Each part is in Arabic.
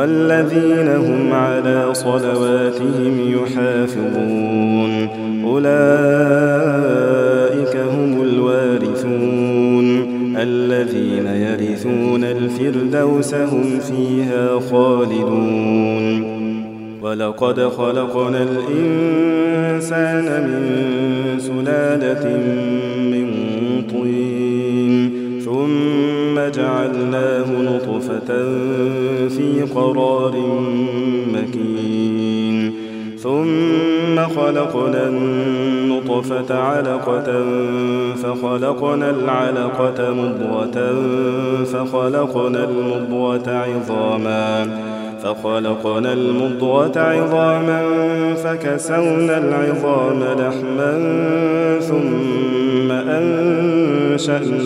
والذين هم على صلواتهم يحافظون. أولئك هم الوارثون. الذين يرثون الفردوس هم فيها خالدون. ولقد خلقنا الإنسان من سلالة قرار مكين. ثم خلقنا النطفة علقة فخلقنا العلقة مضغة فخلقنا المضغة عظاما فخلقنا المضغة عظاما فكسونا العظام لحما ثم أنشأناه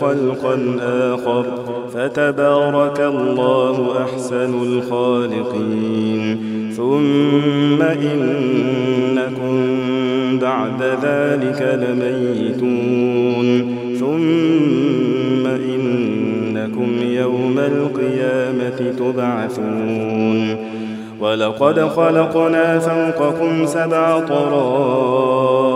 خلقا آخر فتبارك الله أحسن الخالقين. ثم إنكم بعد ذلك لميتون. ثم إنكم يوم القيامة تبعثون. ولقد خلقنا فوقكم سبع طرائق.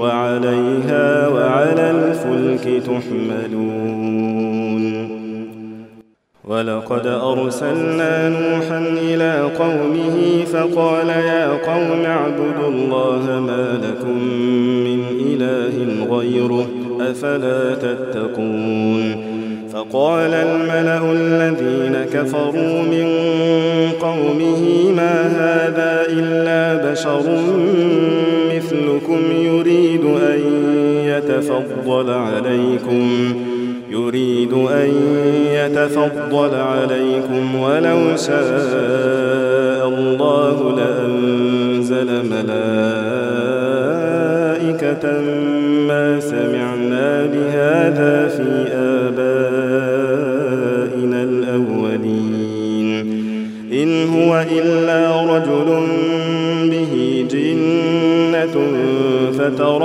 وعليها وعلى الفلك تحملون. ولقد أرسلنا نوحا إلى قومه فقال يا قوم اعبدوا الله ما لكم من إله غيره أفلا تتقون. فقال الملأ الذين كفروا من قومه ما هذا إلا بشر مثلكم يريد أن يتفضل عليكم يريد أن يتفضل عليكم ولو شاء الله لأنزل ملائكة ما سمعنا بهذا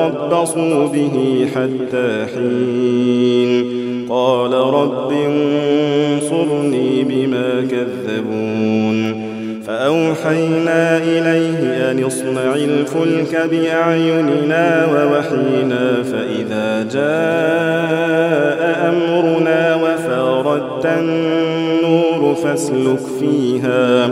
فتربصوا به حتى حين قال رب انصرني بما كذبون فأوحينا إليه أن اصنع الفلك بأعيننا ووحينا فإذا جاء أمرنا وفار أردت النور فاسلك فيها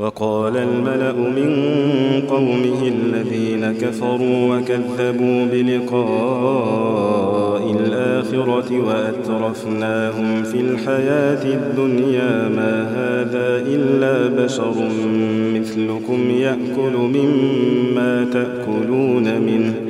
وقال الملأ من قومه الذين كفروا وكذبوا بلقاء الآخرة وأترفناهم في الحياة الدنيا ما هذا إلا بشر مثلكم يأكل مما تأكلون منه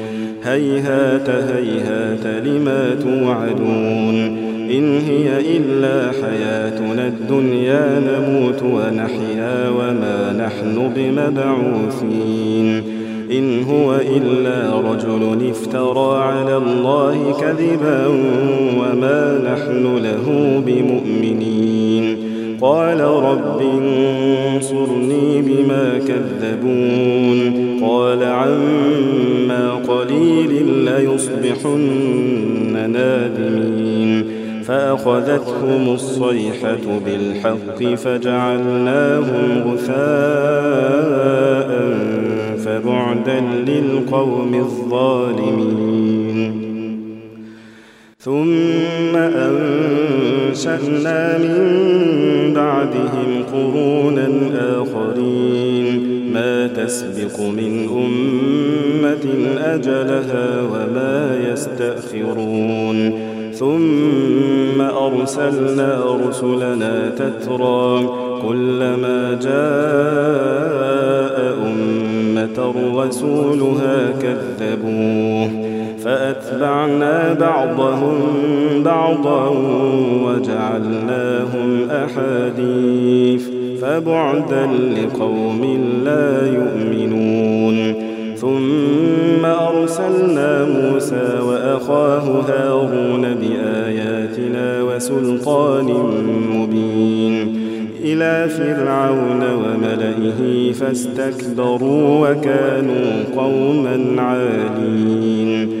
هيهات هيهات لما توعدون إن هي إلا حياتنا الدنيا نموت ونحيا وما نحن بمبعوثين إن هو إلا رجل افترى على الله كذبا وما نحن له بمؤمنين قال رب انصرني بما كذبون. قال عما قليل ليصبحن نادمين. فأخذتهم الصيحة بالحق فجعلناهم غثاء فبعدا للقوم الظالمين. ثم أنشأنا من بعدهم قرونا آخرين ما تسبق من أمة أجلها وما يستأخرون. ثم أرسلنا رسلنا تترى كلما جاء أمة رسولها كذبوه. فأتبعنا بعضهم بعضا وجعلناهم أحاديث فبعدا لقوم لا يؤمنون ثم أرسلنا موسى وأخاه هارون بآياتنا وسلطان مبين إلى فرعون وملئه فاستكبروا وكانوا قوما عالين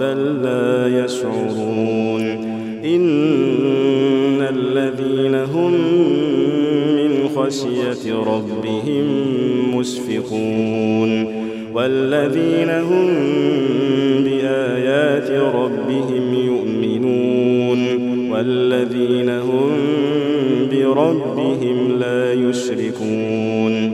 بل لا يشعرون. إن الذين هم من خشية ربهم مشفقون. والذين هم بآيات ربهم يؤمنون. والذين هم بربهم لا يشركون.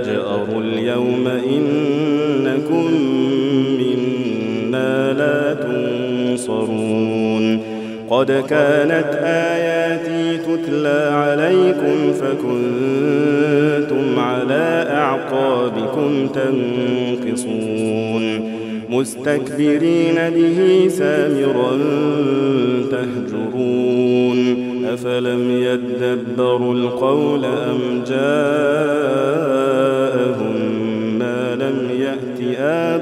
تجأروا اليوم إنكم منا لا تنصرون. قد كانت آياتي تتلى عليكم فكنتم على أعقابكم تنقصون. مستكبرين به سامرا تهجرون. أفلم يدبروا القول أم جاءهم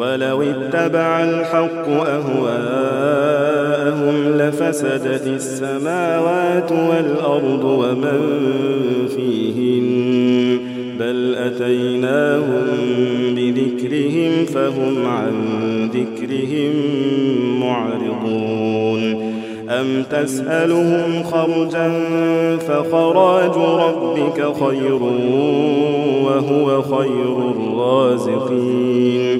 ولو اتبع الحق أهواءهم لفسدت السماوات والأرض ومن فيهن بل أتيناهم بذكرهم فهم عن ذكرهم معرضون أم تسألهم خرجا فخراج ربك خير وهو خير الرازقين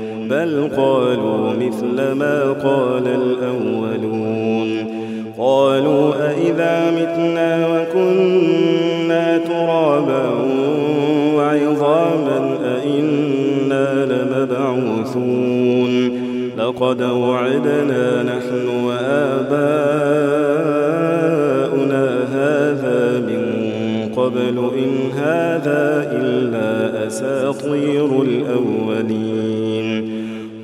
بل قالوا مثل ما قال الأولون. قالوا أإذا متنا وكنا ترابا وعظاما أئنا لمبعوثون. لقد وعدنا نحن وآباؤنا هذا من قبل إن هذا إلا أساطير الأولين.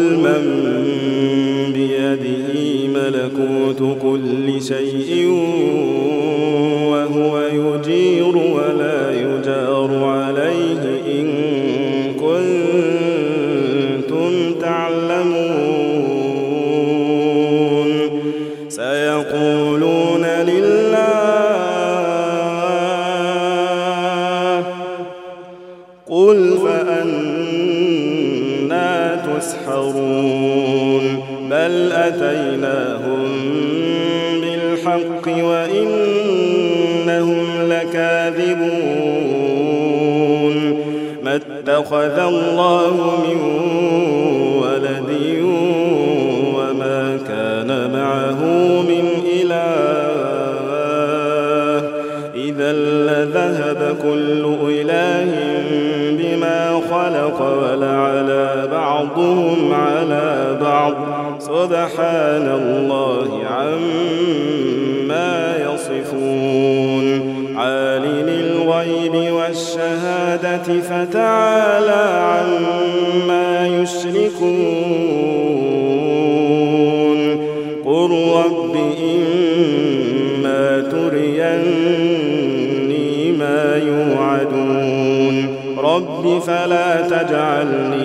قل من بيده ملكوت كل شيء وهو يجير ولا يجار.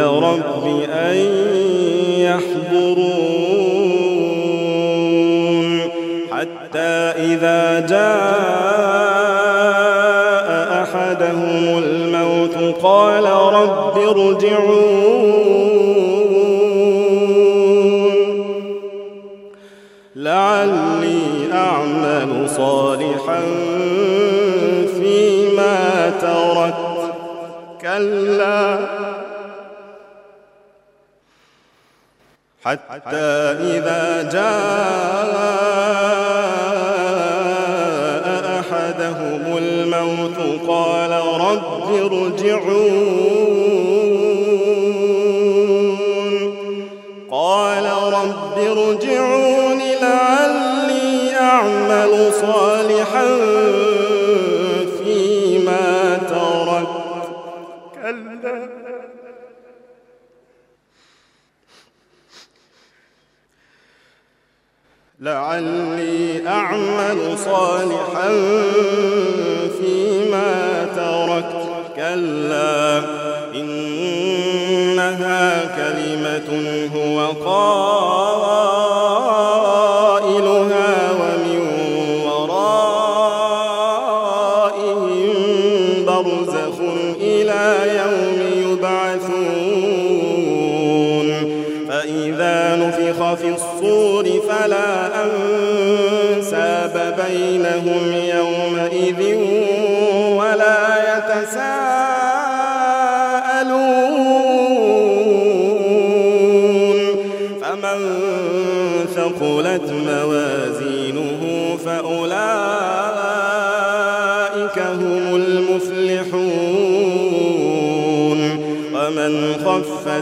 رب أن يحضرون. حتى إذا جاء أحدهم الموت قال رب ارجعون. لعلي أعمل صالحا فيما تركت كلا حتى إذا جاء أحدهم الموت قال رب ارجعون. قال رب ارجعون لعلي أعمل صالحا فيما تركت. كلا. لعلي أعمل صالحا فيما تركت. كلا إنها كلمة هو قائلها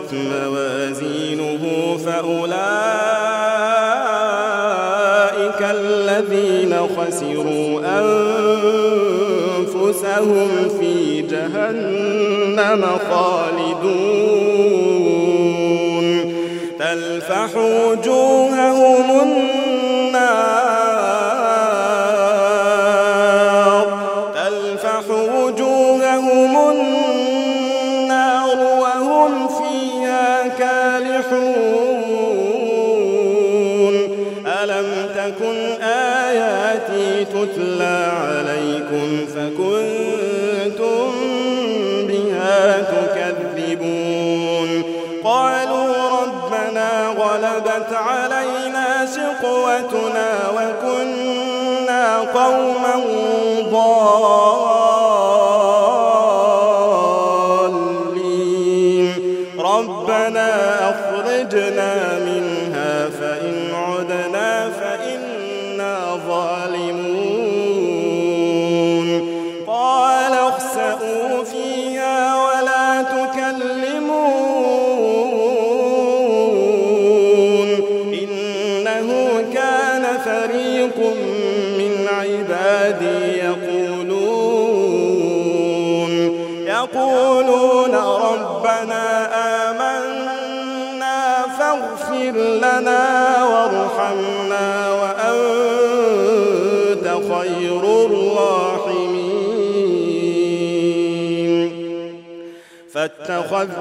خفت موازينه فأولئك الذين خسروا أنفسهم في جهنم خالدون تلفح وجوههم النار تلفح وجوههم النار تتلى عليكم فكنتم بها تكذبون. قالوا ربنا غلبت علينا شقوتنا وكنا قوما ضالين.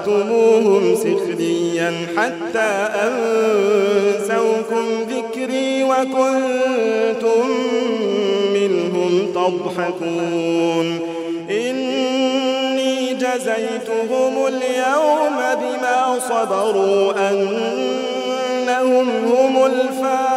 فاتخذتموهم سخريا حتى أنسوكم ذكري وكنتم منهم تضحكون. إني جزيتهم اليوم بما صبروا أنهم هم الفائزون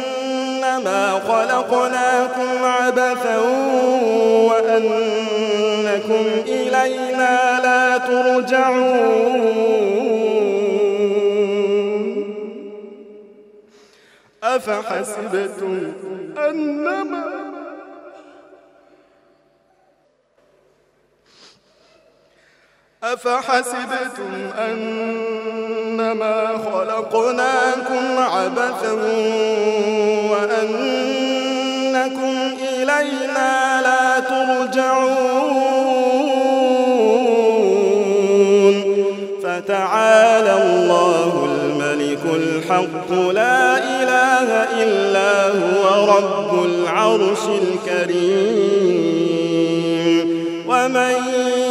أنما خلقناكم عبثا وأنكم إلينا لا ترجعون. أفحسبتم أنما أفحسبتم أنما خلقناكم عبثا وأنكم إلينا لا ترجعون فتعالى الله الملك الحق لا إله إلا هو رب العرش الكريم ومن